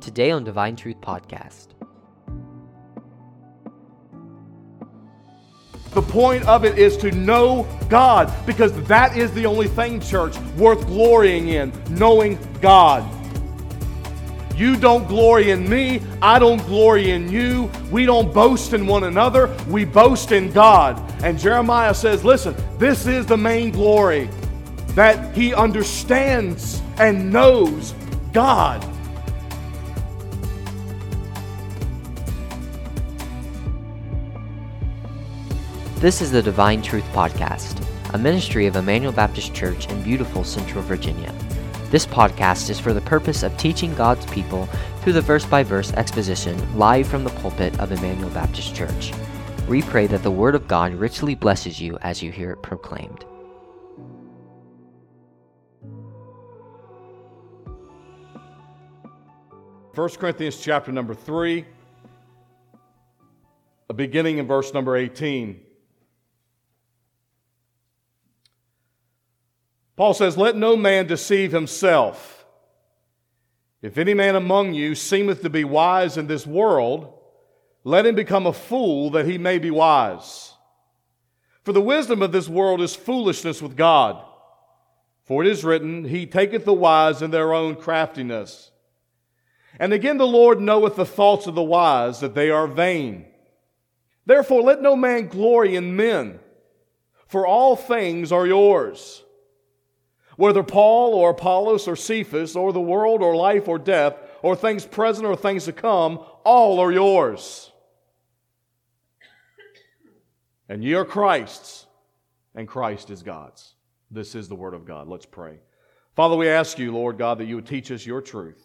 Today on Divine Truth Podcast. The point of it is to know God because that is the only thing, church, worth glorying in, knowing God. You don't glory in me. I don't glory in you. We don't boast in one another. We boast in God. And Jeremiah says, listen, this is the main glory that he understands and knows God. This is the Divine Truth Podcast, a ministry of Emmanuel Baptist Church in beautiful Central Virginia. This podcast is for the purpose of teaching God's people through the verse by verse exposition live from the pulpit of Emmanuel Baptist Church. We pray that the Word of God richly blesses you as you hear it proclaimed. First Corinthians chapter number 3, beginning in verse number 18. Paul says, Let no man deceive himself. If any man among you seemeth to be wise in this world, let him become a fool that he may be wise. For the wisdom of this world is foolishness with God. For it is written, He taketh the wise in their own craftiness. And again, the Lord knoweth the thoughts of the wise, that they are vain. Therefore, let no man glory in men, for all things are yours. Whether Paul or Apollos or Cephas or the world or life or death or things present or things to come, all are yours. And ye are Christ's, and Christ is God's. This is the Word of God. Let's pray. Father, we ask you, Lord God, that you would teach us your truth.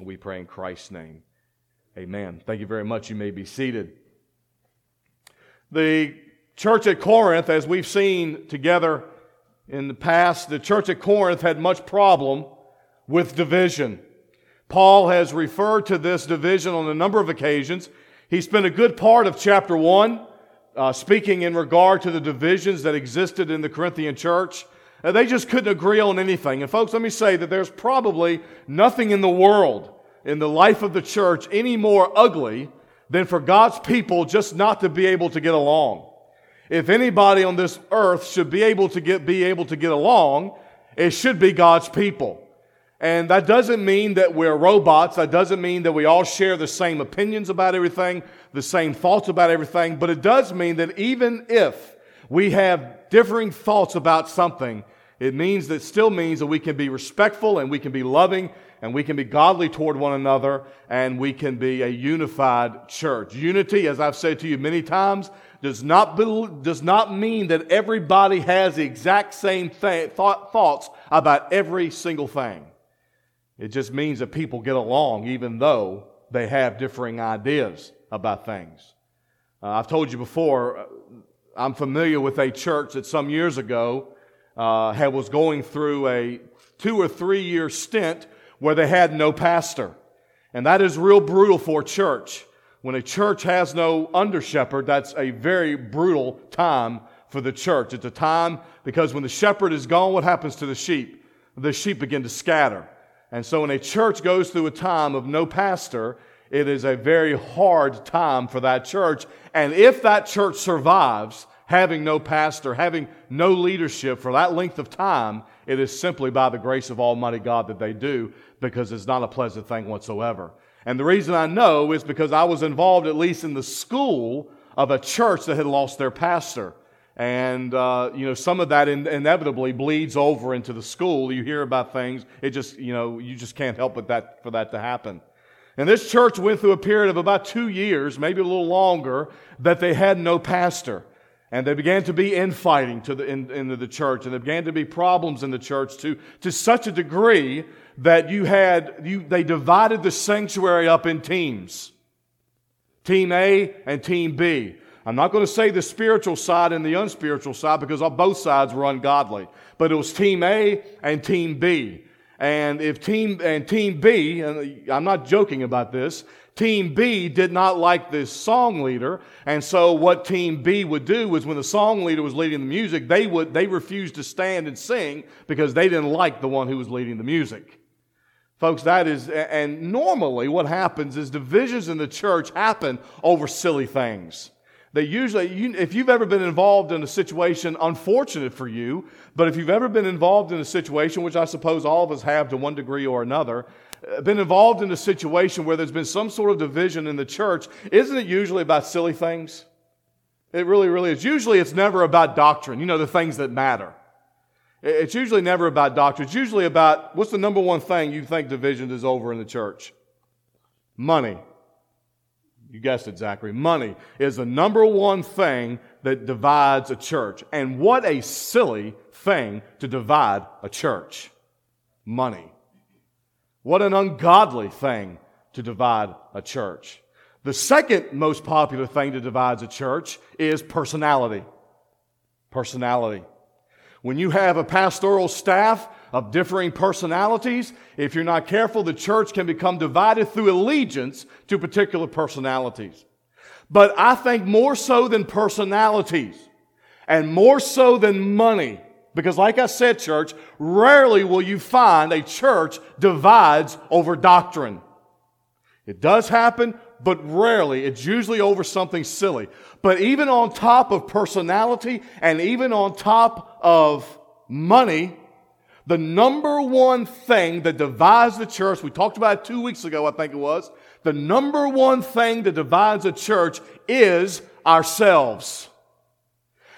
We pray in Christ's name. Amen. Thank you very much. You may be seated. The church at Corinth, as we've seen together in the past, the church at Corinth had much problem with division. Paul has referred to this division on a number of occasions. He spent a good part of chapter 1 uh, speaking in regard to the divisions that existed in the Corinthian church. Uh, they just couldn't agree on anything. And folks, let me say that there's probably nothing in the world, in the life of the church, any more ugly than for God's people just not to be able to get along. If anybody on this earth should be able to get, be able to get along, it should be God's people. And that doesn't mean that we're robots. That doesn't mean that we all share the same opinions about everything, the same thoughts about everything. But it does mean that even if we have differing thoughts about something, it means that still means that we can be respectful and we can be loving and we can be godly toward one another and we can be a unified church. Unity, as I've said to you many times, does not, be, does not mean that everybody has the exact same th- thought, thoughts about every single thing. It just means that people get along even though they have differing ideas about things. Uh, I've told you before, uh, I'm familiar with a church that some years ago uh, had, was going through a two or three year stint where they had no pastor. And that is real brutal for a church. When a church has no under shepherd, that's a very brutal time for the church. It's a time because when the shepherd is gone, what happens to the sheep? The sheep begin to scatter. And so when a church goes through a time of no pastor, it is a very hard time for that church. And if that church survives having no pastor, having no leadership for that length of time, it is simply by the grace of Almighty God that they do because it's not a pleasant thing whatsoever. And the reason I know is because I was involved, at least in the school, of a church that had lost their pastor. And, uh, you know, some of that in- inevitably bleeds over into the school. You hear about things, it just, you know, you just can't help but that, for that to happen. And this church went through a period of about two years, maybe a little longer, that they had no pastor. And there began to be infighting to the, in, the church, and there began to be problems in the church to, to such a degree that you had, you, they divided the sanctuary up in teams. Team A and Team B. I'm not going to say the spiritual side and the unspiritual side because both sides were ungodly. But it was team A and team B. And if team and team B, and I'm not joking about this, team B did not like this song leader. And so what team B would do was when the song leader was leading the music, they would they refused to stand and sing because they didn't like the one who was leading the music. Folks, that is, and normally what happens is divisions in the church happen over silly things. They usually, you, if you've ever been involved in a situation, unfortunate for you, but if you've ever been involved in a situation, which I suppose all of us have to one degree or another, uh, been involved in a situation where there's been some sort of division in the church, isn't it usually about silly things? It really, really is. Usually it's never about doctrine, you know, the things that matter. It's usually never about doctrine. It's usually about what's the number one thing you think division is over in the church? Money. You guessed it, Zachary. Money is the number one thing that divides a church. And what a silly thing to divide a church. Money. What an ungodly thing to divide a church. The second most popular thing that divides a church is personality. Personality. When you have a pastoral staff of differing personalities, if you're not careful, the church can become divided through allegiance to particular personalities. But I think more so than personalities and more so than money, because like I said, church, rarely will you find a church divides over doctrine. It does happen, but rarely. It's usually over something silly. But even on top of personality and even on top of money, the number one thing that divides the church, we talked about it two weeks ago, I think it was, the number one thing that divides a church is ourselves.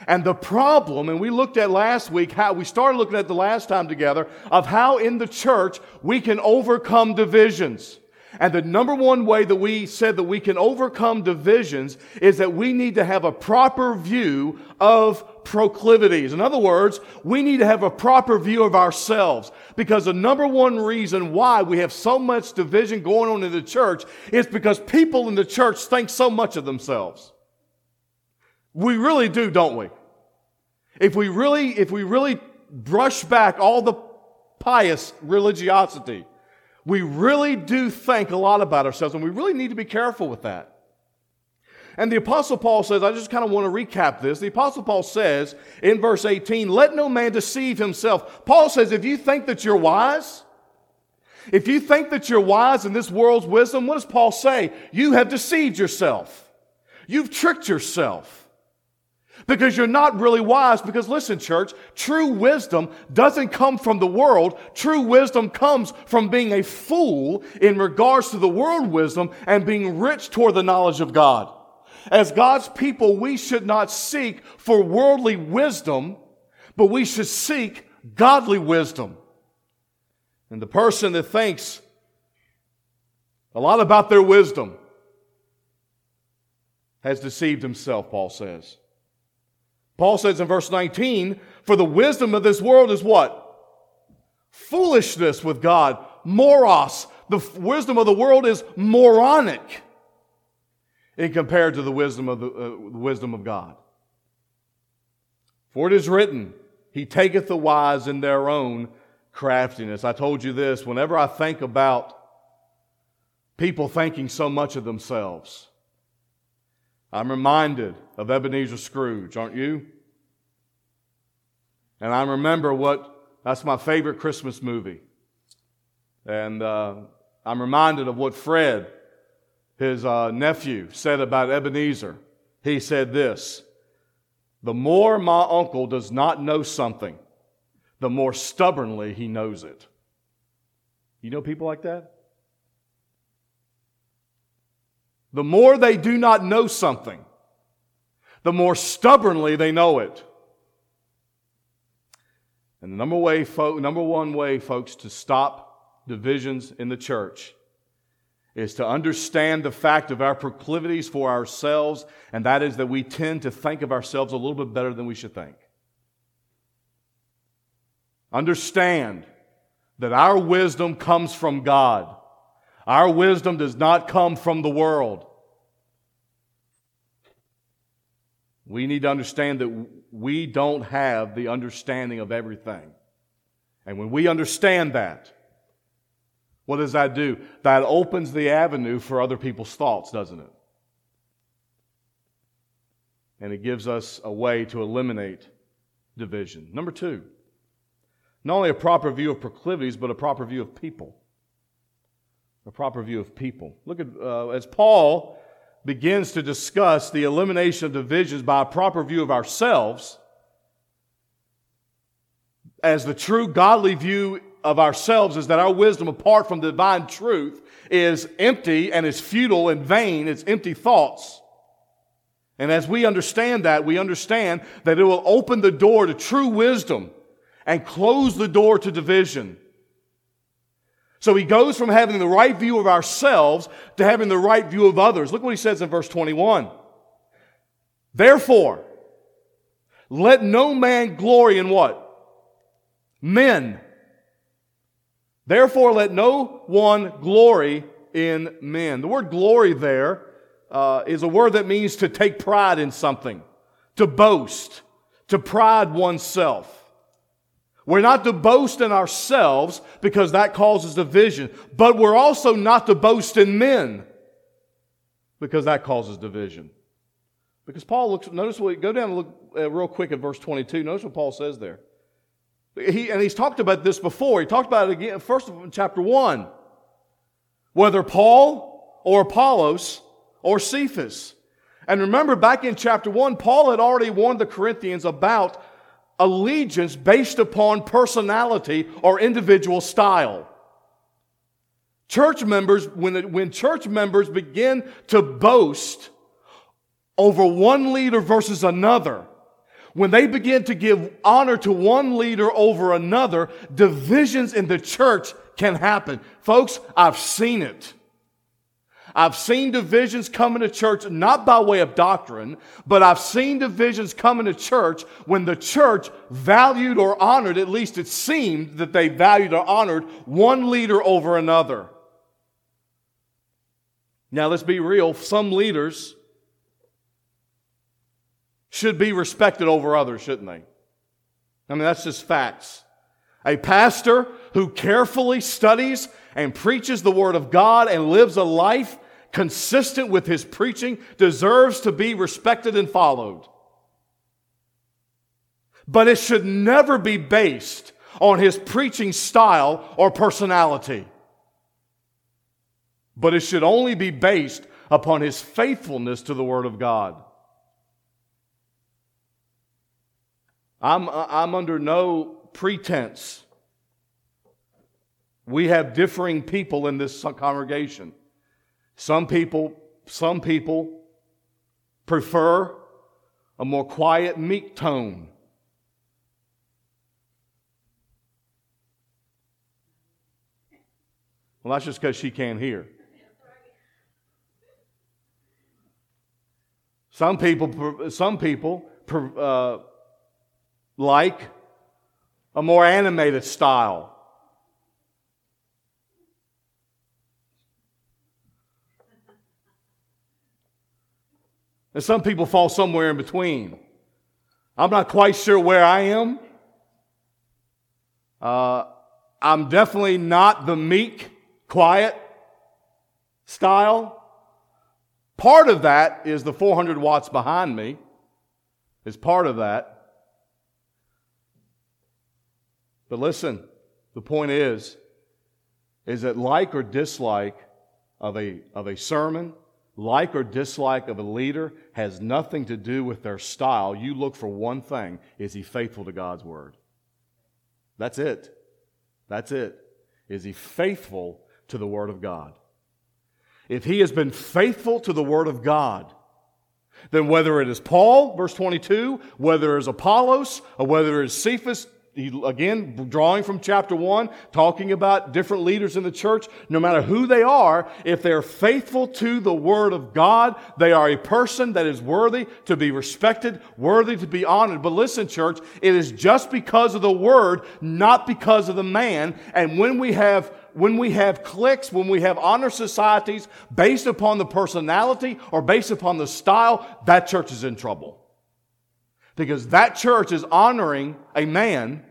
And the problem, and we looked at last week how we started looking at the last time together of how in the church we can overcome divisions. And the number one way that we said that we can overcome divisions is that we need to have a proper view of proclivities. In other words, we need to have a proper view of ourselves because the number one reason why we have so much division going on in the church is because people in the church think so much of themselves. We really do, don't we? If we really, if we really brush back all the pious religiosity, we really do think a lot about ourselves, and we really need to be careful with that. And the Apostle Paul says, I just kind of want to recap this. The Apostle Paul says in verse 18, let no man deceive himself. Paul says, if you think that you're wise, if you think that you're wise in this world's wisdom, what does Paul say? You have deceived yourself. You've tricked yourself because you're not really wise. Because listen, church, true wisdom doesn't come from the world. True wisdom comes from being a fool in regards to the world wisdom and being rich toward the knowledge of God. As God's people, we should not seek for worldly wisdom, but we should seek godly wisdom. And the person that thinks a lot about their wisdom has deceived himself, Paul says. Paul says in verse 19, for the wisdom of this world is what? Foolishness with God. Moros. The wisdom of the world is moronic in compared to the wisdom of the, uh, the wisdom of God. For it is written, He taketh the wise in their own craftiness. I told you this, whenever I think about people thinking so much of themselves, I'm reminded of Ebenezer Scrooge, aren't you? And I remember what, that's my favorite Christmas movie. And uh, I'm reminded of what Fred, his uh, nephew, said about Ebenezer. He said this The more my uncle does not know something, the more stubbornly he knows it. You know people like that? The more they do not know something, the more stubbornly they know it. And the number, way, number one way, folks, to stop divisions in the church is to understand the fact of our proclivities for ourselves, and that is that we tend to think of ourselves a little bit better than we should think. Understand that our wisdom comes from God. Our wisdom does not come from the world. We need to understand that we don't have the understanding of everything. And when we understand that, what does that do? That opens the avenue for other people's thoughts, doesn't it? And it gives us a way to eliminate division. Number two, not only a proper view of proclivities, but a proper view of people. A proper view of people. Look at, uh, as Paul begins to discuss the elimination of divisions by a proper view of ourselves, as the true godly view of ourselves is that our wisdom apart from divine truth is empty and is futile and vain. It's empty thoughts. And as we understand that, we understand that it will open the door to true wisdom and close the door to division. So he goes from having the right view of ourselves to having the right view of others. Look what he says in verse 21. Therefore, let no man glory in what? Men. Therefore, let no one glory in men. The word glory there uh, is a word that means to take pride in something, to boast, to pride oneself. We're not to boast in ourselves because that causes division, but we're also not to boast in men because that causes division. Because Paul looks, notice what, go down and look uh, real quick at verse 22. Notice what Paul says there. He, and he's talked about this before. He talked about it again, first in chapter 1. Whether Paul or Apollos or Cephas. And remember, back in chapter 1, Paul had already warned the Corinthians about allegiance based upon personality or individual style. Church members, when, when church members begin to boast over one leader versus another, when they begin to give honor to one leader over another, divisions in the church can happen. Folks, I've seen it. I've seen divisions come into church not by way of doctrine, but I've seen divisions come into church when the church valued or honored, at least it seemed that they valued or honored one leader over another. Now, let's be real. Some leaders should be respected over others, shouldn't they? I mean, that's just facts. A pastor who carefully studies and preaches the Word of God and lives a life consistent with his preaching deserves to be respected and followed. But it should never be based on his preaching style or personality. But it should only be based upon his faithfulness to the Word of God. I'm, I'm under no pretense. We have differing people in this congregation. Some people, some people prefer a more quiet, meek tone. Well, that's just because she can't hear. Some people, some people uh, like a more animated style. And some people fall somewhere in between. I'm not quite sure where I am. Uh, I'm definitely not the meek, quiet style. Part of that is the 400 watts behind me, is part of that. But listen, the point is, is that like or dislike of a, of a sermon, like or dislike of a leader has nothing to do with their style. You look for one thing is he faithful to God's word? That's it. That's it. Is he faithful to the word of God? If he has been faithful to the word of God, then whether it is Paul, verse 22, whether it is Apollos, or whether it is Cephas, he, again, drawing from chapter 1, talking about different leaders in the church, no matter who they are, if they're faithful to the Word of God, they are a person that is worthy to be respected, worthy to be honored. But listen, church, it is just because of the Word, not because of the man. And when we have when we have cliques, when we have honor societies based upon the personality or based upon the style, that church is in trouble. Because that church is honoring a man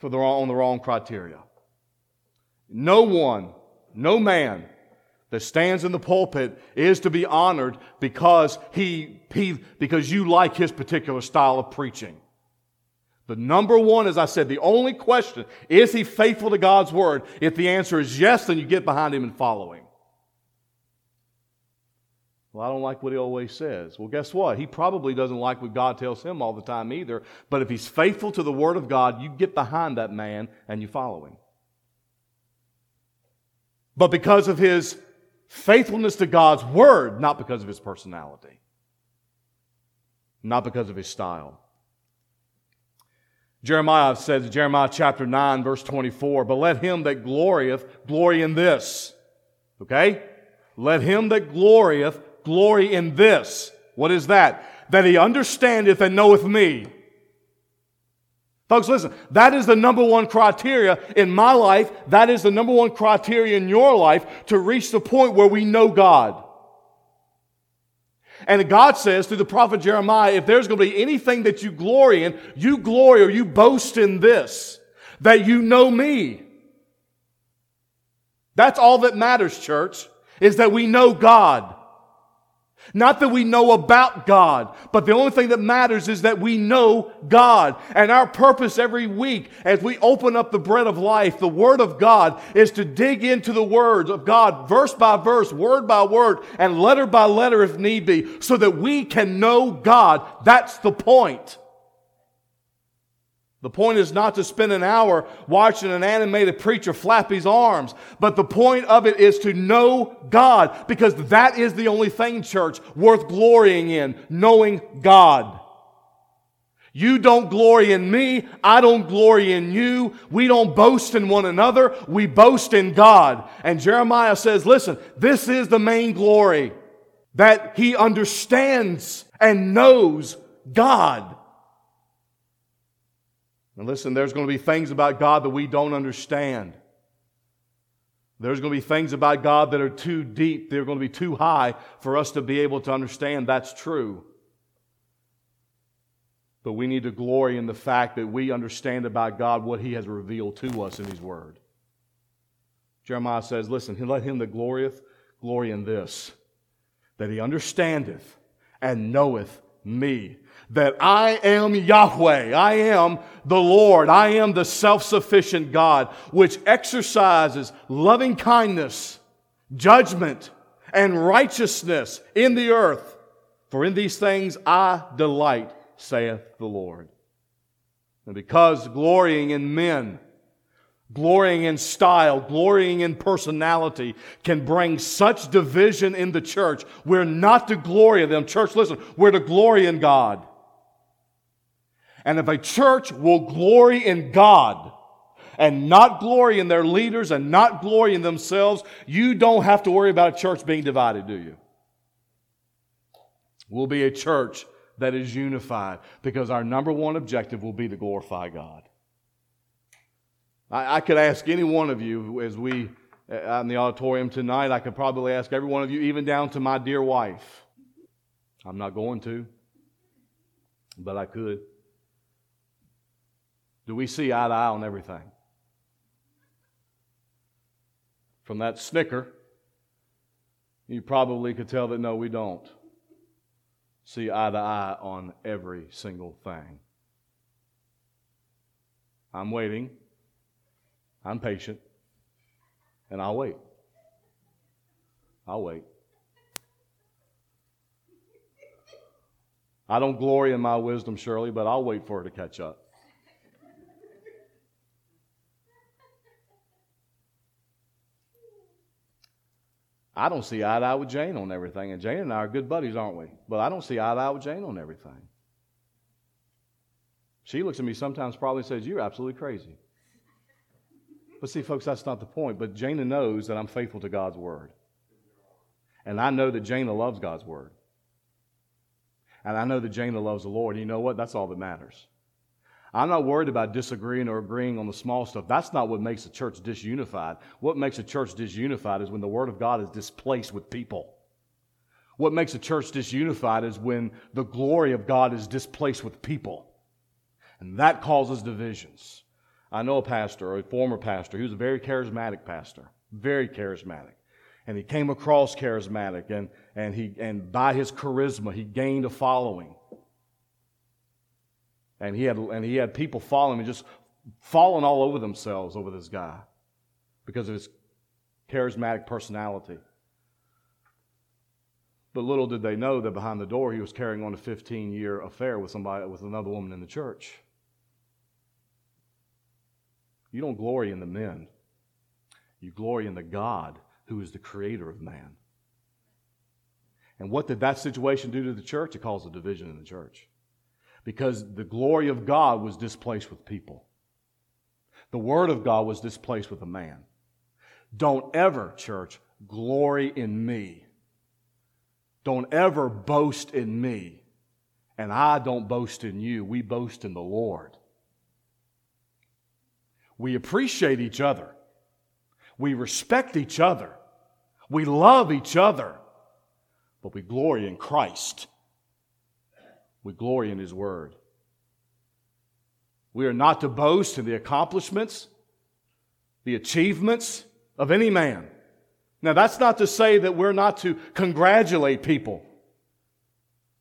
for the, on the wrong criteria. No one, no man that stands in the pulpit is to be honored because he, he because you like his particular style of preaching. The number one, as I said, the only question, is he faithful to God's word? If the answer is yes, then you get behind him and follow him. Well, I don't like what he always says. Well, guess what? He probably doesn't like what God tells him all the time either. But if he's faithful to the Word of God, you get behind that man and you follow him. But because of his faithfulness to God's Word, not because of his personality, not because of his style. Jeremiah says, Jeremiah chapter 9, verse 24, but let him that glorieth glory in this. Okay? Let him that glorieth glory in this. What is that? That he understandeth and knoweth me. Folks, listen, that is the number one criteria in my life. That is the number one criteria in your life to reach the point where we know God. And God says through the prophet Jeremiah, if there's going to be anything that you glory in, you glory or you boast in this, that you know me. That's all that matters, church, is that we know God. Not that we know about God, but the only thing that matters is that we know God. And our purpose every week as we open up the bread of life, the Word of God, is to dig into the words of God, verse by verse, word by word, and letter by letter if need be, so that we can know God. That's the point. The point is not to spend an hour watching an animated preacher flap his arms, but the point of it is to know God, because that is the only thing, church, worth glorying in, knowing God. You don't glory in me. I don't glory in you. We don't boast in one another. We boast in God. And Jeremiah says, listen, this is the main glory that he understands and knows God. And listen, there's going to be things about God that we don't understand. There's going to be things about God that are too deep, they're going to be too high for us to be able to understand that's true. But we need to glory in the fact that we understand about God what He has revealed to us in His Word. Jeremiah says, Listen, let him that glorieth glory in this, that he understandeth and knoweth me that I am Yahweh. I am the Lord. I am the self sufficient God, which exercises loving kindness, judgment, and righteousness in the earth. For in these things I delight, saith the Lord. And because glorying in men, glorying in style, glorying in personality can bring such division in the church. We're not to glory in them. Church, listen, we're to glory in God. And if a church will glory in God and not glory in their leaders and not glory in themselves, you don't have to worry about a church being divided, do you? We'll be a church that is unified because our number one objective will be to glorify God. I, I could ask any one of you as we uh, out in the auditorium tonight, I could probably ask every one of you, even down to my dear wife. I'm not going to, but I could. Do we see eye to eye on everything? From that snicker, you probably could tell that no, we don't see eye to eye on every single thing. I'm waiting. I'm patient. And I'll wait. I'll wait. I don't glory in my wisdom, Shirley, but I'll wait for her to catch up. I don't see eye to eye with Jane on everything, and Jane and I are good buddies, aren't we? But I don't see eye to eye with Jane on everything. She looks at me sometimes, probably says, You're absolutely crazy. But see, folks, that's not the point. But Jana knows that I'm faithful to God's word. And I know that Jana loves God's word. And I know that Jana loves the Lord. And you know what? That's all that matters. I'm not worried about disagreeing or agreeing on the small stuff. That's not what makes a church disunified. What makes a church disunified is when the Word of God is displaced with people. What makes a church disunified is when the glory of God is displaced with people. And that causes divisions. I know a pastor, a former pastor, he was a very charismatic pastor, very charismatic. And he came across charismatic, and, and, he, and by his charisma, he gained a following. And he had, and he had people following him and just falling all over themselves over this guy because of his charismatic personality. But little did they know that behind the door he was carrying on a 15 year affair with somebody with another woman in the church. You don't glory in the men. You glory in the God who is the creator of man. And what did that situation do to the church? It caused a division in the church. Because the glory of God was displaced with people. The word of God was displaced with a man. Don't ever, church, glory in me. Don't ever boast in me. And I don't boast in you. We boast in the Lord. We appreciate each other. We respect each other. We love each other. But we glory in Christ. We glory in His Word. We are not to boast in the accomplishments, the achievements of any man. Now, that's not to say that we're not to congratulate people.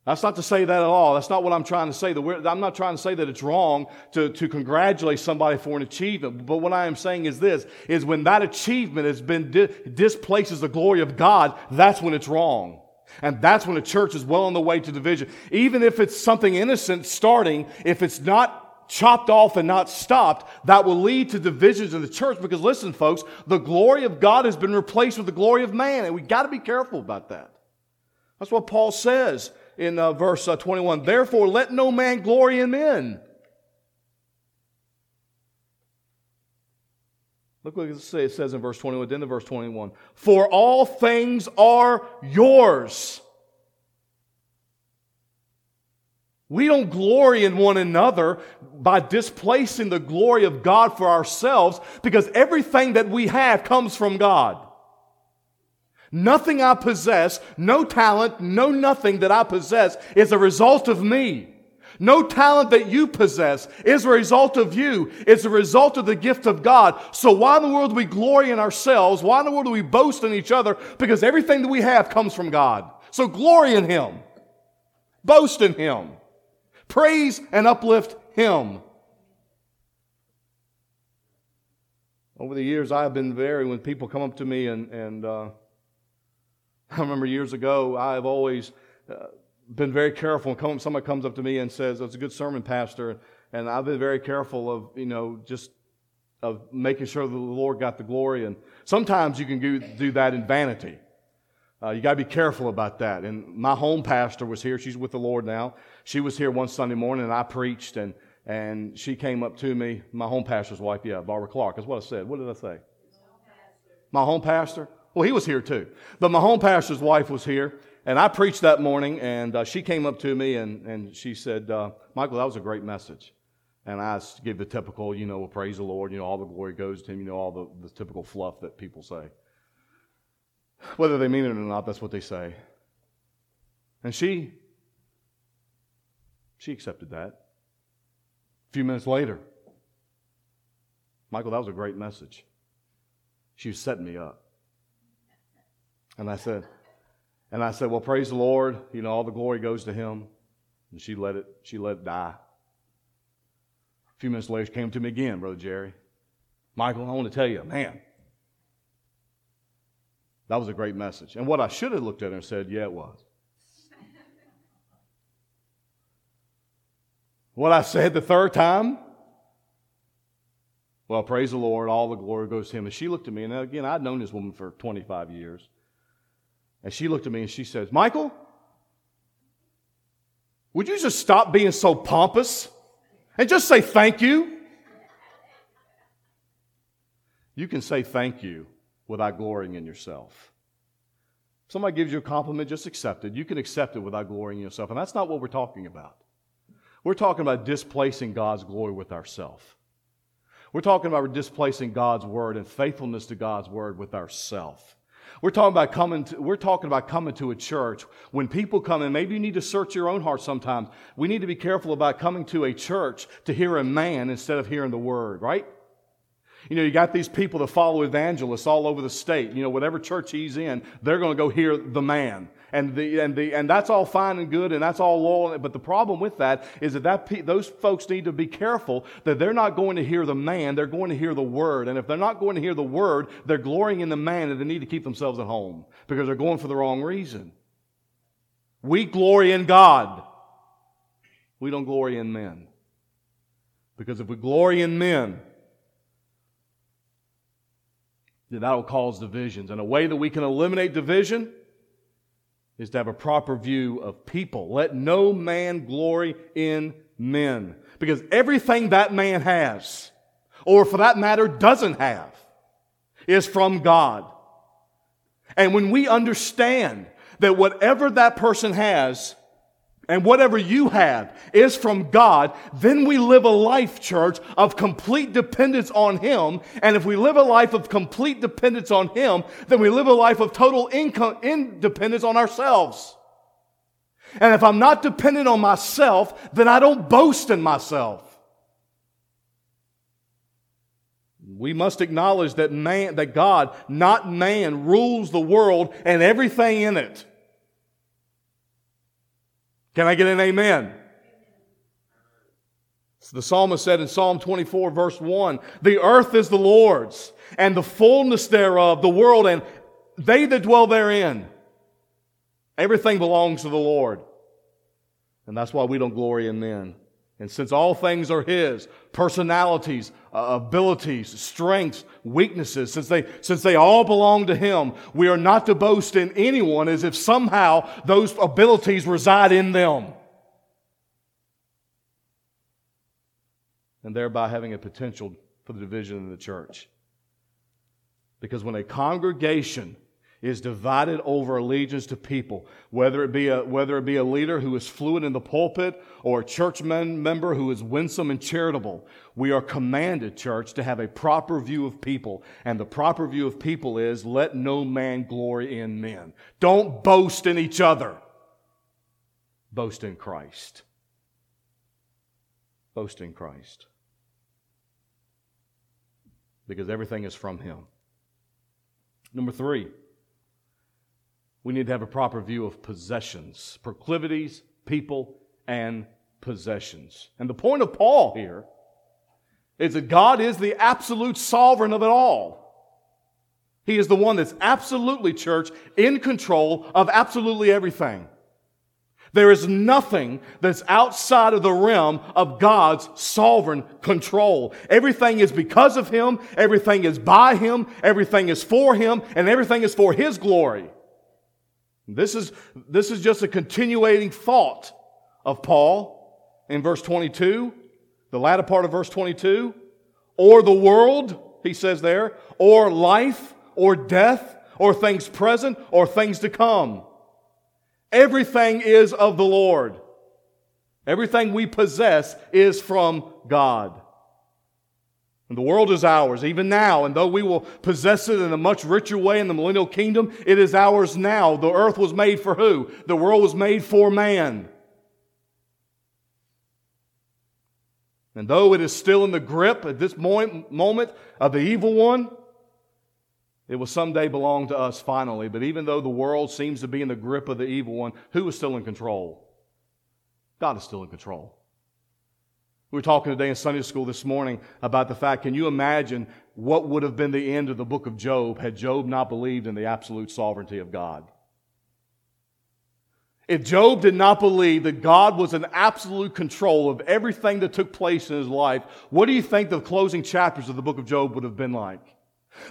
That's not to say that at all. That's not what I'm trying to say. I'm not trying to say that it's wrong to, to congratulate somebody for an achievement. But what I am saying is this, is when that achievement has been di- displaces the glory of God, that's when it's wrong. And that's when a church is well on the way to division. Even if it's something innocent starting, if it's not chopped off and not stopped, that will lead to divisions in the church. Because listen, folks, the glory of God has been replaced with the glory of man. And we got to be careful about that. That's what Paul says in uh, verse uh, 21. Therefore, let no man glory in men. Look what it says in verse 21, then the verse 21. For all things are yours. We don't glory in one another by displacing the glory of God for ourselves because everything that we have comes from God. Nothing I possess, no talent, no nothing that I possess is a result of me. No talent that you possess is a result of you. It's a result of the gift of God. So why in the world do we glory in ourselves? Why in the world do we boast in each other? Because everything that we have comes from God. So glory in Him. Boast in Him. Praise and uplift Him. Over the years, I have been very, when people come up to me and, and uh, I remember years ago, I have always uh, been very careful. When somebody comes up to me and says, "It's a good sermon, Pastor," and I've been very careful of, you know, just of making sure that the Lord got the glory. And sometimes you can do, do that in vanity. Uh, you got to be careful about that. And my home pastor was here. She's with the Lord now. She was here one Sunday morning, and I preached, and and she came up to me. My home pastor's wife, yeah, Barbara Clark. That's what I said. What did I say? My home pastor. Well, he was here too. But my home pastor's wife was here, and I preached that morning, and uh, she came up to me and, and she said, uh, Michael, that was a great message. And I gave the typical, you know, praise the Lord, you know, all the glory goes to him, you know, all the, the typical fluff that people say. Whether they mean it or not, that's what they say. And she, she accepted that. A few minutes later, Michael, that was a great message. She was setting me up. And I said, and I said, well, praise the Lord. You know, all the glory goes to him. And she let it, she let it die. A few minutes later, she came to me again, Brother Jerry. Michael, I want to tell you, man, that was a great message. And what I should have looked at her and said, yeah, it was. what I said the third time, well, praise the Lord, all the glory goes to him. And she looked at me, and again, I'd known this woman for 25 years. And she looked at me and she says, Michael, would you just stop being so pompous and just say thank you? You can say thank you without glorying in yourself. If somebody gives you a compliment, just accept it. You can accept it without glorying in yourself. And that's not what we're talking about. We're talking about displacing God's glory with ourselves. We're talking about displacing God's word and faithfulness to God's word with ourselves. We're talking about coming to, we're talking about coming to a church. When people come in, maybe you need to search your own heart sometimes. We need to be careful about coming to a church to hear a man instead of hearing the word, right? You know, you got these people that follow evangelists all over the state. You know, whatever church he's in, they're going to go hear the man. And, the, and, the, and that's all fine and good and that's all loyal. But the problem with that is that, that those folks need to be careful that they're not going to hear the man, they're going to hear the word. And if they're not going to hear the word, they're glorying in the man and they need to keep themselves at home because they're going for the wrong reason. We glory in God. We don't glory in men. Because if we glory in men, then that will cause divisions. And a way that we can eliminate division is to have a proper view of people. Let no man glory in men. Because everything that man has, or for that matter, doesn't have, is from God. And when we understand that whatever that person has and whatever you have is from God, then we live a life, church, of complete dependence on Him. And if we live a life of complete dependence on Him, then we live a life of total income, independence on ourselves. And if I'm not dependent on myself, then I don't boast in myself. We must acknowledge that man, that God, not man, rules the world and everything in it. Can I get an amen? So the psalmist said in Psalm 24, verse 1 The earth is the Lord's, and the fullness thereof, the world, and they that dwell therein. Everything belongs to the Lord. And that's why we don't glory in men. And since all things are His, personalities, uh, abilities, strengths, weaknesses, since they, since they all belong to Him, we are not to boast in anyone as if somehow those abilities reside in them. And thereby having a potential for the division in the church. Because when a congregation is divided over allegiance to people, whether it be a, whether it be a leader who is fluent in the pulpit or a church member who is winsome and charitable. We are commanded, church, to have a proper view of people. And the proper view of people is let no man glory in men. Don't boast in each other. Boast in Christ. Boast in Christ. Because everything is from Him. Number three, we need to have a proper view of possessions, proclivities, people, and possessions. And the point of Paul here is that God is the absolute sovereign of it all. He is the one that's absolutely, church, in control of absolutely everything. There is nothing that's outside of the realm of God's sovereign control. Everything is because of Him, everything is by Him, everything is for Him, and everything is for His glory. This is, this is just a continuating thought of Paul in verse 22, the latter part of verse 22, or the world, he says there, or life, or death, or things present, or things to come. Everything is of the Lord. Everything we possess is from God. And the world is ours, even now. And though we will possess it in a much richer way in the millennial kingdom, it is ours now. The earth was made for who? The world was made for man. And though it is still in the grip at this moment of the evil one, it will someday belong to us finally. But even though the world seems to be in the grip of the evil one, who is still in control? God is still in control. We were talking today in Sunday school this morning about the fact can you imagine what would have been the end of the book of Job had Job not believed in the absolute sovereignty of God? If Job did not believe that God was in absolute control of everything that took place in his life, what do you think the closing chapters of the book of Job would have been like?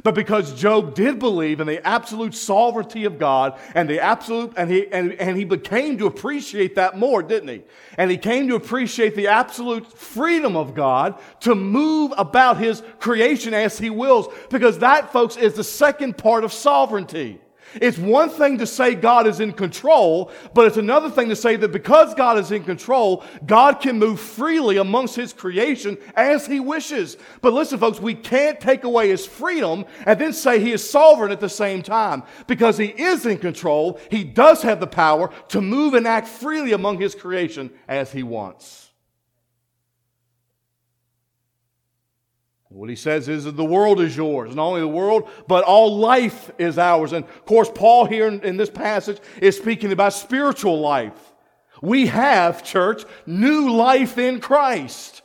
But because Job did believe in the absolute sovereignty of God and the absolute, and he, and, and he became to appreciate that more, didn't he? And he came to appreciate the absolute freedom of God to move about his creation as he wills. Because that, folks, is the second part of sovereignty. It's one thing to say God is in control, but it's another thing to say that because God is in control, God can move freely amongst His creation as He wishes. But listen, folks, we can't take away His freedom and then say He is sovereign at the same time. Because He is in control, He does have the power to move and act freely among His creation as He wants. What he says is that the world is yours. Not only the world, but all life is ours. And of course, Paul here in, in this passage is speaking about spiritual life. We have, church, new life in Christ.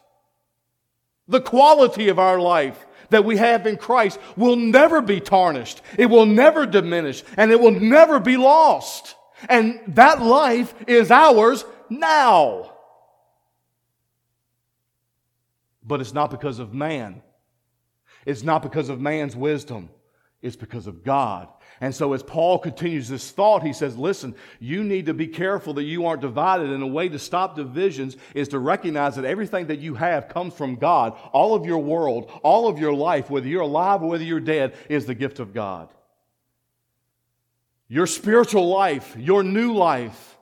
The quality of our life that we have in Christ will never be tarnished. It will never diminish and it will never be lost. And that life is ours now. But it's not because of man. It's not because of man's wisdom. It's because of God. And so, as Paul continues this thought, he says, Listen, you need to be careful that you aren't divided. And a way to stop divisions is to recognize that everything that you have comes from God. All of your world, all of your life, whether you're alive or whether you're dead, is the gift of God. Your spiritual life, your new life,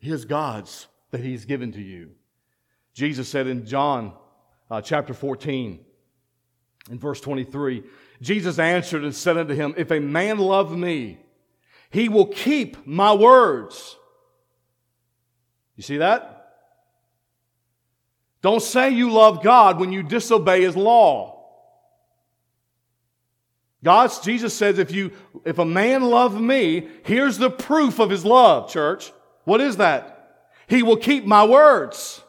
is God's that He's given to you. Jesus said in John uh, chapter 14, in verse 23, Jesus answered and said unto him, If a man love me, he will keep my words. You see that? Don't say you love God when you disobey his law. God's Jesus says if you if a man love me, here's the proof of his love, church. What is that? He will keep my words.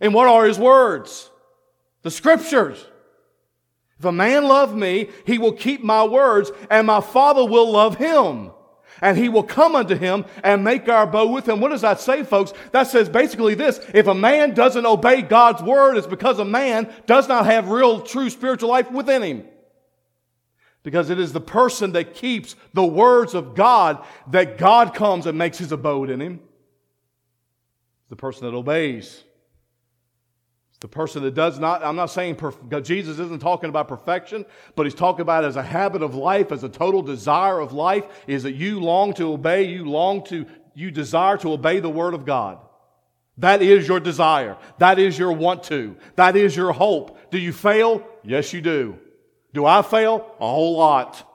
And what are his words? The scriptures. If a man love me, he will keep my words, and my Father will love him. And he will come unto him and make our abode with him. What does that say, folks? That says basically this. If a man doesn't obey God's word, it's because a man does not have real, true spiritual life within him. Because it is the person that keeps the words of God that God comes and makes his abode in him. The person that obeys. The person that does not, I'm not saying perf- Jesus isn't talking about perfection, but he's talking about as a habit of life, as a total desire of life, is that you long to obey, you long to, you desire to obey the Word of God. That is your desire. That is your want to. That is your hope. Do you fail? Yes, you do. Do I fail? A whole lot.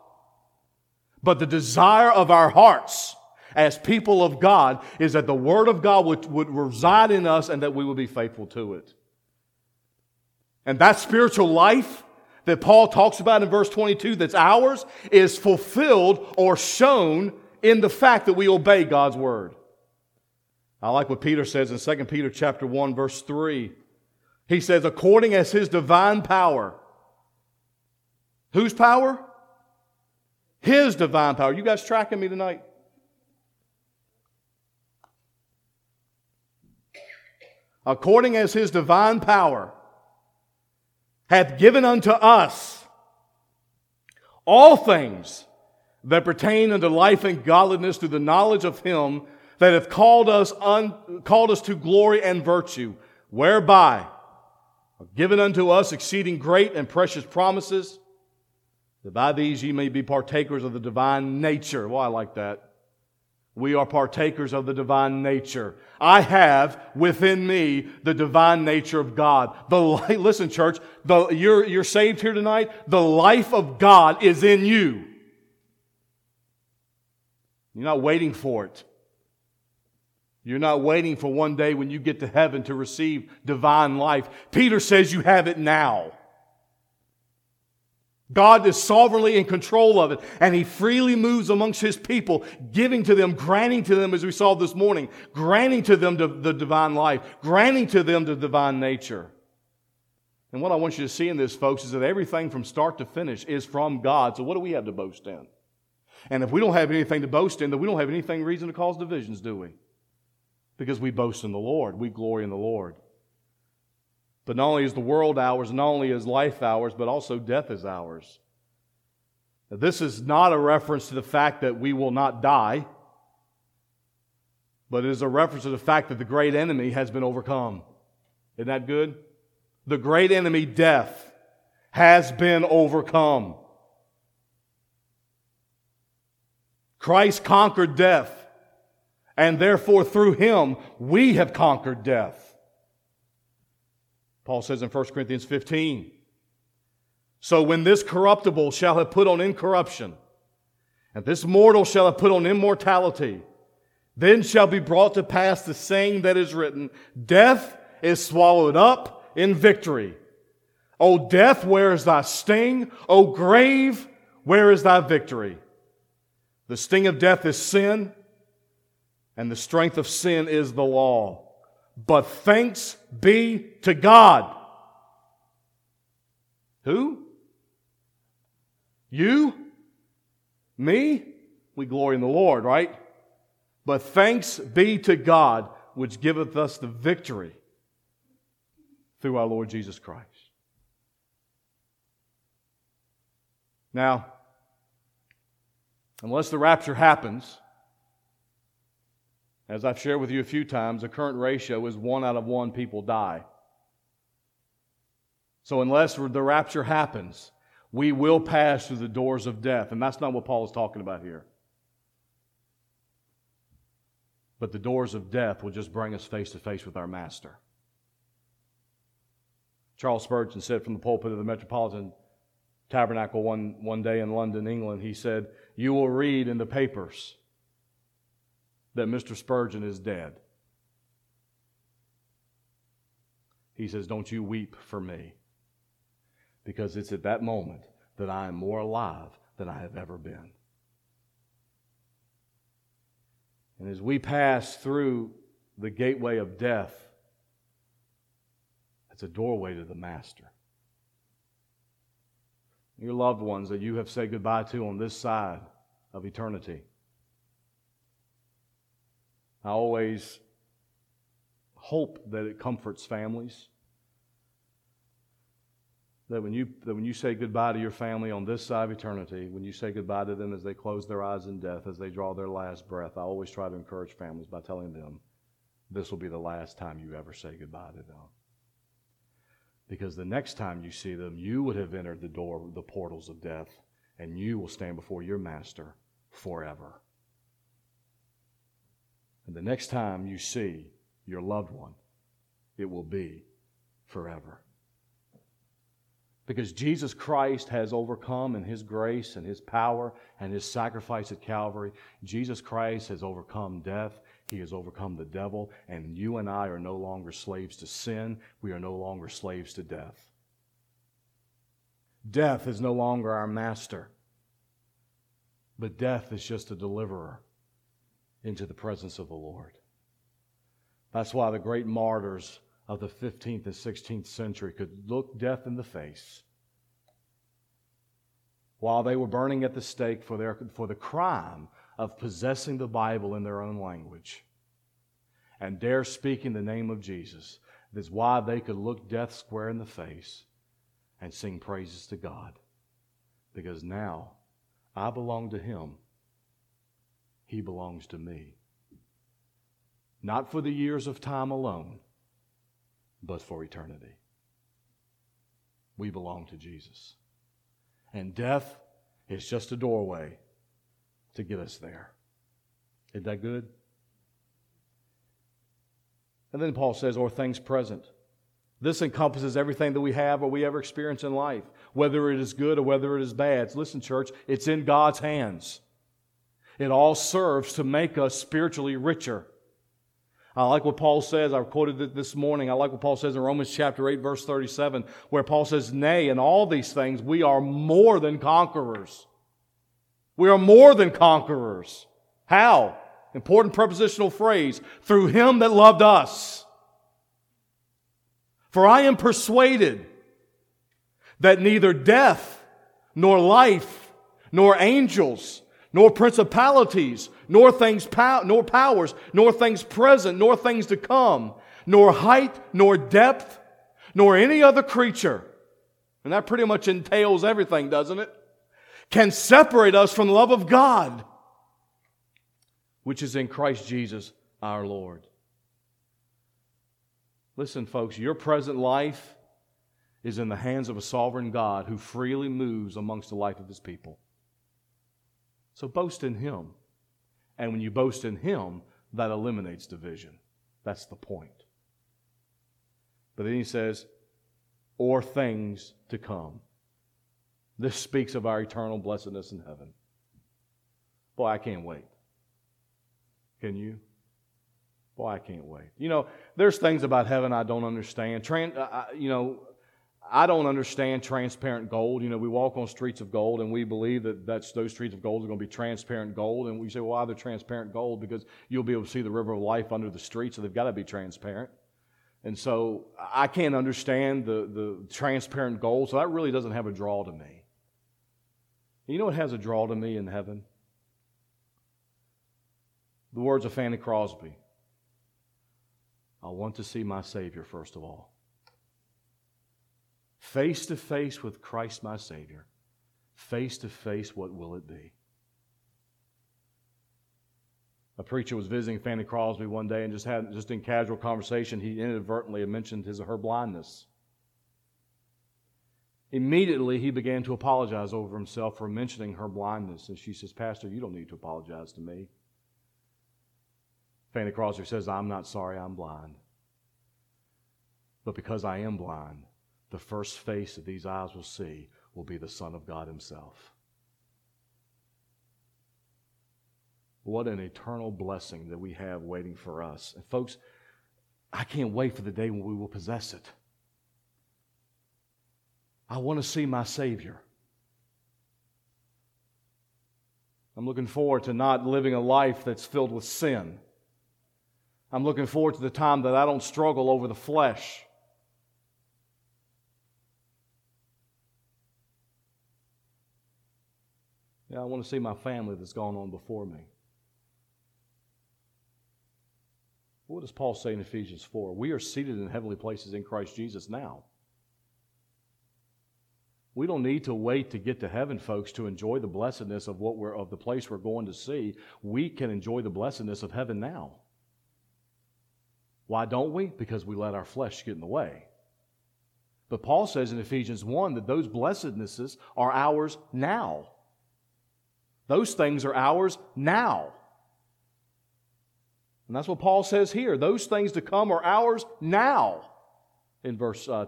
But the desire of our hearts as people of God is that the Word of God would, would reside in us and that we would be faithful to it. And that spiritual life that Paul talks about in verse 22 that's ours is fulfilled or shown in the fact that we obey God's word. I like what Peter says in 2 Peter chapter 1 verse 3. He says according as his divine power. Whose power? His divine power. You guys tracking me tonight? According as his divine power hath given unto us all things that pertain unto life and godliness through the knowledge of him that hath called us, un, called us to glory and virtue, whereby are given unto us exceeding great and precious promises, that by these ye may be partakers of the divine nature. Well, I like that. We are partakers of the divine nature. I have within me the divine nature of God. The light, listen, church, the, you're, you're saved here tonight. The life of God is in you. You're not waiting for it. You're not waiting for one day when you get to heaven to receive divine life. Peter says you have it now. God is sovereignly in control of it, and He freely moves amongst His people, giving to them, granting to them, as we saw this morning, granting to them the divine life, granting to them the divine nature. And what I want you to see in this, folks, is that everything from start to finish is from God. So what do we have to boast in? And if we don't have anything to boast in, then we don't have anything reason to cause divisions, do we? Because we boast in the Lord. We glory in the Lord. But not only is the world ours, not only is life ours, but also death is ours. Now, this is not a reference to the fact that we will not die, but it is a reference to the fact that the great enemy has been overcome. Isn't that good? The great enemy, death, has been overcome. Christ conquered death, and therefore through him we have conquered death. Paul says in 1 Corinthians 15 So when this corruptible shall have put on incorruption, and this mortal shall have put on immortality, then shall be brought to pass the saying that is written Death is swallowed up in victory. O death, where is thy sting? O grave, where is thy victory? The sting of death is sin, and the strength of sin is the law. But thanks be to God. Who? You? Me? We glory in the Lord, right? But thanks be to God, which giveth us the victory through our Lord Jesus Christ. Now, unless the rapture happens, as I've shared with you a few times, the current ratio is one out of one people die. So, unless the rapture happens, we will pass through the doors of death. And that's not what Paul is talking about here. But the doors of death will just bring us face to face with our Master. Charles Spurgeon said from the pulpit of the Metropolitan Tabernacle one, one day in London, England, he said, You will read in the papers that Mr. Spurgeon is dead. He says, Don't you weep for me, because it's at that moment that I am more alive than I have ever been. And as we pass through the gateway of death, it's a doorway to the Master your loved ones that you have said goodbye to on this side of eternity. I always hope that it comforts families. That when, you, that when you say goodbye to your family on this side of eternity, when you say goodbye to them as they close their eyes in death, as they draw their last breath, I always try to encourage families by telling them this will be the last time you ever say goodbye to them. Because the next time you see them, you would have entered the door, the portals of death, and you will stand before your master forever. And the next time you see your loved one, it will be forever. Because Jesus Christ has overcome in His grace and His power and His sacrifice at Calvary. Jesus Christ has overcome death. He has overcome the devil, and you and I are no longer slaves to sin. We are no longer slaves to death. Death is no longer our master, but death is just a deliverer into the presence of the Lord. That's why the great martyrs of the 15th and 16th century could look death in the face while they were burning at the stake for, their, for the crime of possessing the Bible in their own language and dare speak in the name of Jesus. That's why they could look death square in the face and sing praises to God. Because now I belong to Him, He belongs to me. Not for the years of time alone, but for eternity. We belong to Jesus. And death is just a doorway to get us there. Isn't that good? And then Paul says, or things present. This encompasses everything that we have or we ever experience in life, whether it is good or whether it is bad. Listen, church, it's in God's hands. It all serves to make us spiritually richer. I like what Paul says. I quoted it this morning. I like what Paul says in Romans chapter 8, verse 37, where Paul says, Nay, in all these things we are more than conquerors we are more than conquerors. How? Important prepositional phrase. Through him that loved us. For I am persuaded that neither death, nor life, nor angels, nor principalities, nor things, pow- nor powers, nor things present, nor things to come, nor height, nor depth, nor any other creature. And that pretty much entails everything, doesn't it? can separate us from the love of God, which is in Christ Jesus our Lord. Listen, folks, your present life is in the hands of a sovereign God who freely moves amongst the life of his people. So boast in him. And when you boast in him, that eliminates division. That's the point. But then he says, or things to come. This speaks of our eternal blessedness in heaven. Boy, I can't wait. Can you? Boy, I can't wait. You know, there's things about heaven I don't understand. Tran- uh, you know, I don't understand transparent gold. You know, we walk on streets of gold and we believe that that's, those streets of gold are going to be transparent gold. And we say, well, why they're transparent gold? Because you'll be able to see the river of life under the street, so they've got to be transparent. And so I can't understand the, the transparent gold, so that really doesn't have a draw to me. You know what has a draw to me in heaven? The words of Fanny Crosby I want to see my Savior, first of all. Face to face with Christ, my Savior. Face to face, what will it be? A preacher was visiting Fanny Crosby one day and just had just in casual conversation, he inadvertently mentioned his her blindness. Immediately he began to apologize over himself for mentioning her blindness. And she says, Pastor, you don't need to apologize to me. Fanny Crosby says, I'm not sorry I'm blind. But because I am blind, the first face that these eyes will see will be the Son of God Himself. What an eternal blessing that we have waiting for us. And folks, I can't wait for the day when we will possess it. I want to see my Savior. I'm looking forward to not living a life that's filled with sin. I'm looking forward to the time that I don't struggle over the flesh. Yeah, I want to see my family that's gone on before me. What does Paul say in Ephesians 4? We are seated in heavenly places in Christ Jesus now. We don't need to wait to get to heaven, folks, to enjoy the blessedness of what we're of the place we're going to see. We can enjoy the blessedness of heaven now. Why don't we? Because we let our flesh get in the way. But Paul says in Ephesians 1 that those blessednesses are ours now. Those things are ours now. And that's what Paul says here. Those things to come are ours now in verse uh,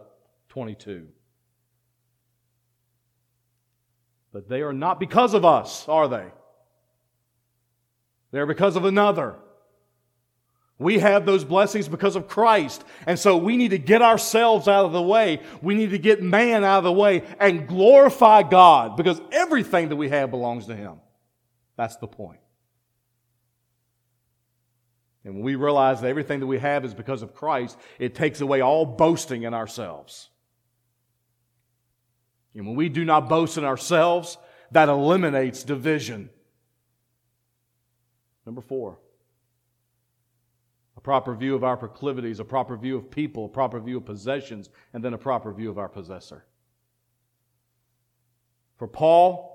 22. But they are not because of us, are they? They're because of another. We have those blessings because of Christ. And so we need to get ourselves out of the way. We need to get man out of the way and glorify God because everything that we have belongs to Him. That's the point. And when we realize that everything that we have is because of Christ, it takes away all boasting in ourselves. And when we do not boast in ourselves, that eliminates division. Number four, a proper view of our proclivities, a proper view of people, a proper view of possessions, and then a proper view of our possessor. For Paul,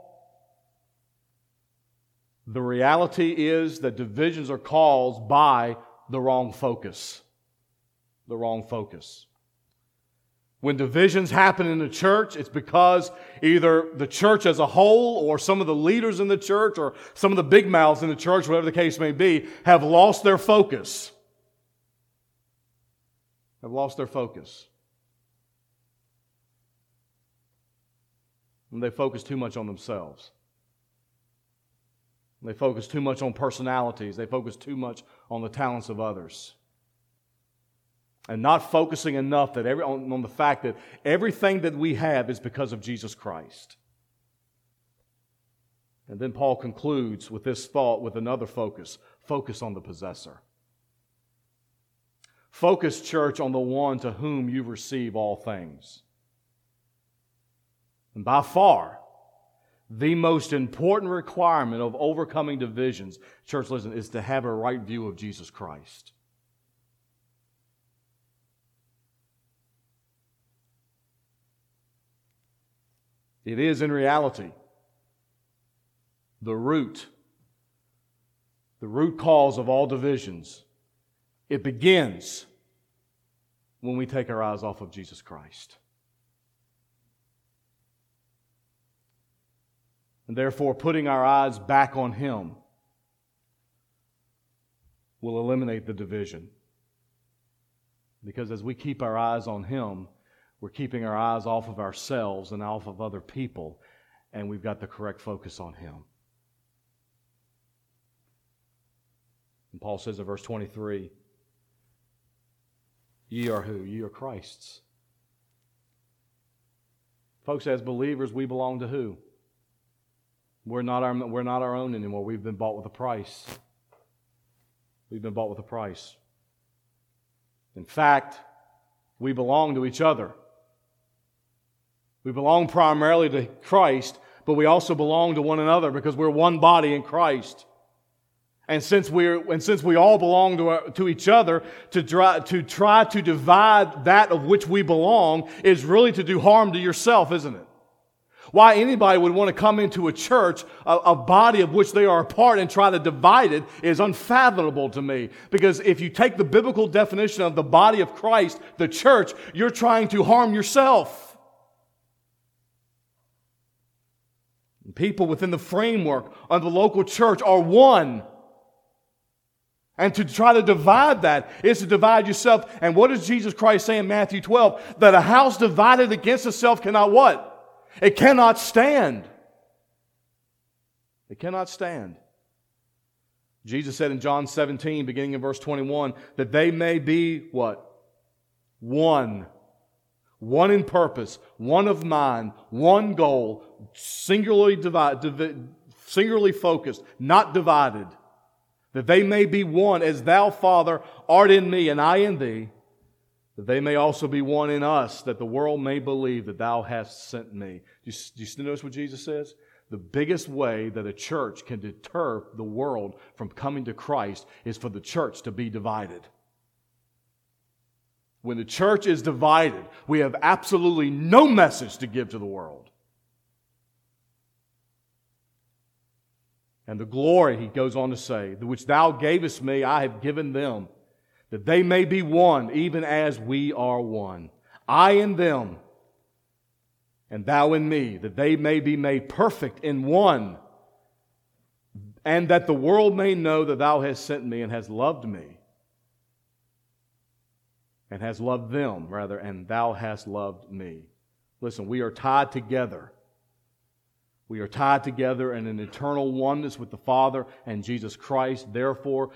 the reality is that divisions are caused by the wrong focus. The wrong focus. When divisions happen in the church, it's because either the church as a whole or some of the leaders in the church or some of the big mouths in the church, whatever the case may be, have lost their focus. Have lost their focus. And they focus too much on themselves. They focus too much on personalities. They focus too much on the talents of others. And not focusing enough that every, on, on the fact that everything that we have is because of Jesus Christ. And then Paul concludes with this thought with another focus focus on the possessor. Focus, church, on the one to whom you receive all things. And by far, the most important requirement of overcoming divisions, church, listen, is to have a right view of Jesus Christ. It is in reality the root, the root cause of all divisions. It begins when we take our eyes off of Jesus Christ. And therefore, putting our eyes back on Him will eliminate the division. Because as we keep our eyes on Him, we're keeping our eyes off of ourselves and off of other people, and we've got the correct focus on Him. And Paul says in verse 23 Ye are who? Ye are Christ's. Folks, as believers, we belong to who? We're not our, we're not our own anymore. We've been bought with a price. We've been bought with a price. In fact, we belong to each other. We belong primarily to Christ, but we also belong to one another because we're one body in Christ. And since, we're, and since we all belong to, our, to each other, to try, to try to divide that of which we belong is really to do harm to yourself, isn't it? Why anybody would want to come into a church, a, a, body of which they are a part, and try to divide it is unfathomable to me. Because if you take the biblical definition of the body of Christ, the church, you're trying to harm yourself. People within the framework of the local church are one. And to try to divide that is to divide yourself. And what does Jesus Christ say in Matthew 12? That a house divided against itself cannot what? It cannot stand. It cannot stand. Jesus said in John 17, beginning in verse 21, that they may be what? One. One in purpose, one of mind, one goal, singularly, divided, singularly focused, not divided that they may be one as thou, Father, art in me and I in thee, that they may also be one in us, that the world may believe that thou hast sent me. Do you, do you notice what Jesus says? The biggest way that a church can deter the world from coming to Christ is for the church to be divided. When the church is divided, we have absolutely no message to give to the world. And the glory, he goes on to say, which thou gavest me, I have given them, that they may be one, even as we are one. I in them, and thou in me, that they may be made perfect in one, and that the world may know that thou hast sent me and hast loved me, and hast loved them, rather, and thou hast loved me. Listen, we are tied together we are tied together in an eternal oneness with the Father and Jesus Christ. Therefore,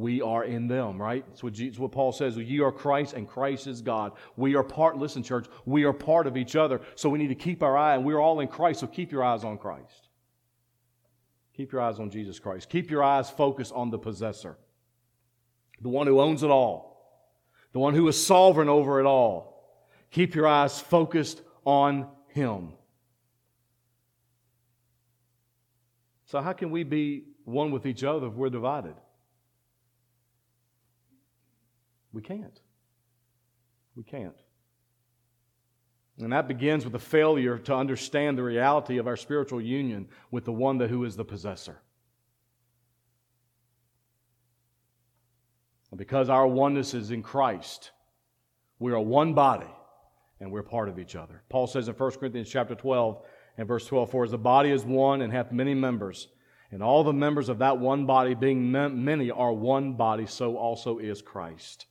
we are in them, right? That's what, what Paul says. You are Christ and Christ is God. We are part, listen, church, we are part of each other. So we need to keep our eye, and we're all in Christ, so keep your eyes on Christ. Keep your eyes on Jesus Christ. Keep your eyes focused on the possessor, the one who owns it all, the one who is sovereign over it all. Keep your eyes focused on him. So, how can we be one with each other if we're divided? We can't. We can't. And that begins with a failure to understand the reality of our spiritual union with the one that who is the possessor. And because our oneness is in Christ, we are one body and we're part of each other. Paul says in 1 Corinthians chapter 12, and verse 12, For as the body is one and hath many members, and all the members of that one body, being many, are one body, so also is Christ.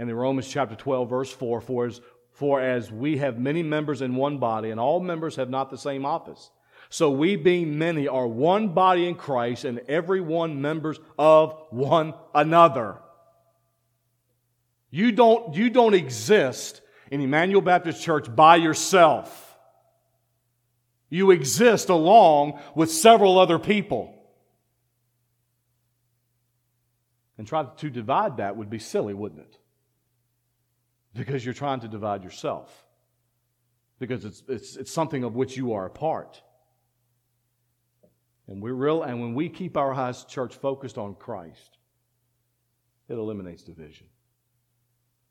And in Romans chapter 12, verse 4, for as, for as we have many members in one body, and all members have not the same office, so we, being many, are one body in Christ, and every one members of one another. You don't, you don't exist in Emmanuel Baptist Church by yourself. You exist along with several other people. And try to divide that would be silly, wouldn't it? Because you're trying to divide yourself. Because it's, it's, it's something of which you are a part. And we're real, and when we keep our eyes, church, focused on Christ, it eliminates division.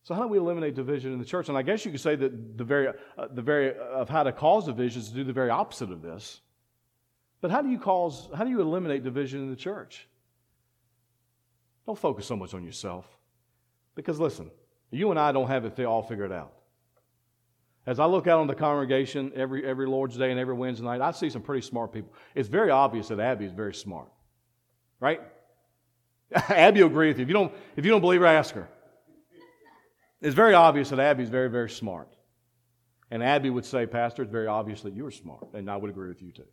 So how do we eliminate division in the church? And I guess you could say that the very, uh, the very uh, of how to cause division is to do the very opposite of this. But how do you cause? How do you eliminate division in the church? Don't focus so much on yourself, because listen, you and I don't have it all figured out. As I look out on the congregation every every Lord's Day and every Wednesday night, I see some pretty smart people. It's very obvious that Abby is very smart, right? Abby will agree with you. If you don't, if you don't believe her, ask her. It's very obvious that Abby's very, very smart. And Abby would say, Pastor, it's very obvious that you're smart. And I would agree with you too.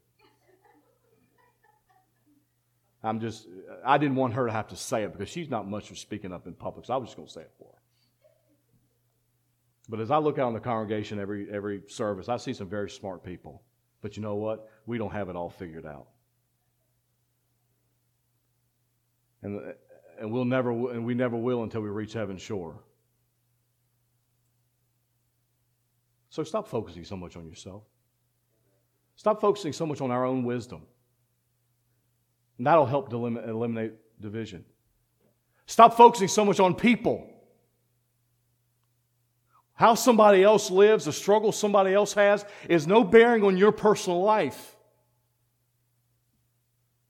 I'm just, I didn't want her to have to say it because she's not much for speaking up in public, so I was just going to say it for her. But as I look out in the congregation every, every service, I see some very smart people. But you know what? We don't have it all figured out. And, and we'll never and we never will until we reach heaven's shore. So stop focusing so much on yourself. Stop focusing so much on our own wisdom. And that'll help eliminate division. Stop focusing so much on people. How somebody else lives, the struggle somebody else has, is no bearing on your personal life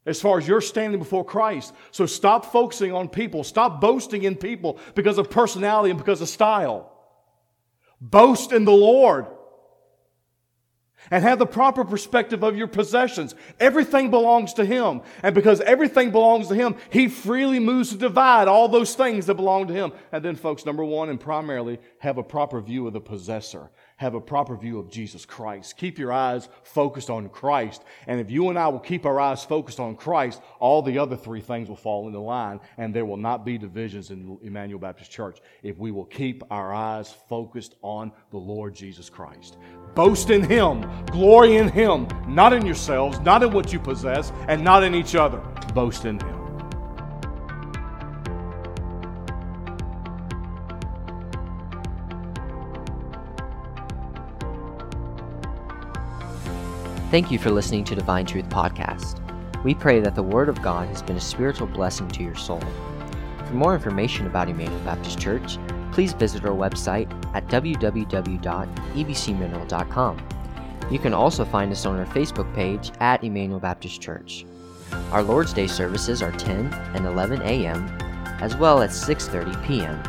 as far as you're standing before Christ. So stop focusing on people. Stop boasting in people because of personality and because of style. Boast in the Lord and have the proper perspective of your possessions. Everything belongs to Him. And because everything belongs to Him, He freely moves to divide all those things that belong to Him. And then, folks, number one, and primarily, have a proper view of the possessor. Have a proper view of Jesus Christ. Keep your eyes focused on Christ. And if you and I will keep our eyes focused on Christ, all the other three things will fall into line, and there will not be divisions in Emmanuel Baptist Church if we will keep our eyes focused on the Lord Jesus Christ. Boast in Him, glory in Him, not in yourselves, not in what you possess, and not in each other. Boast in Him. Thank you for listening to Divine Truth Podcast. We pray that the Word of God has been a spiritual blessing to your soul. For more information about Emmanuel Baptist Church, please visit our website at www.ebcmineral.com. You can also find us on our Facebook page at Emmanuel Baptist Church. Our Lord's Day services are 10 and 11 a.m. as well as 6:30 p.m.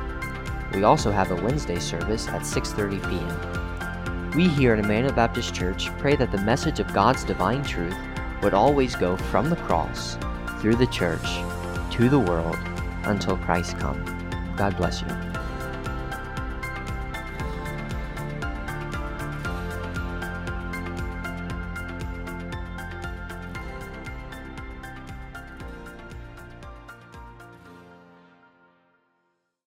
We also have a Wednesday service at 6:30 p.m. We here at Emmanuel Baptist Church pray that the message of God's divine truth would always go from the cross through the church to the world until Christ comes. God bless you.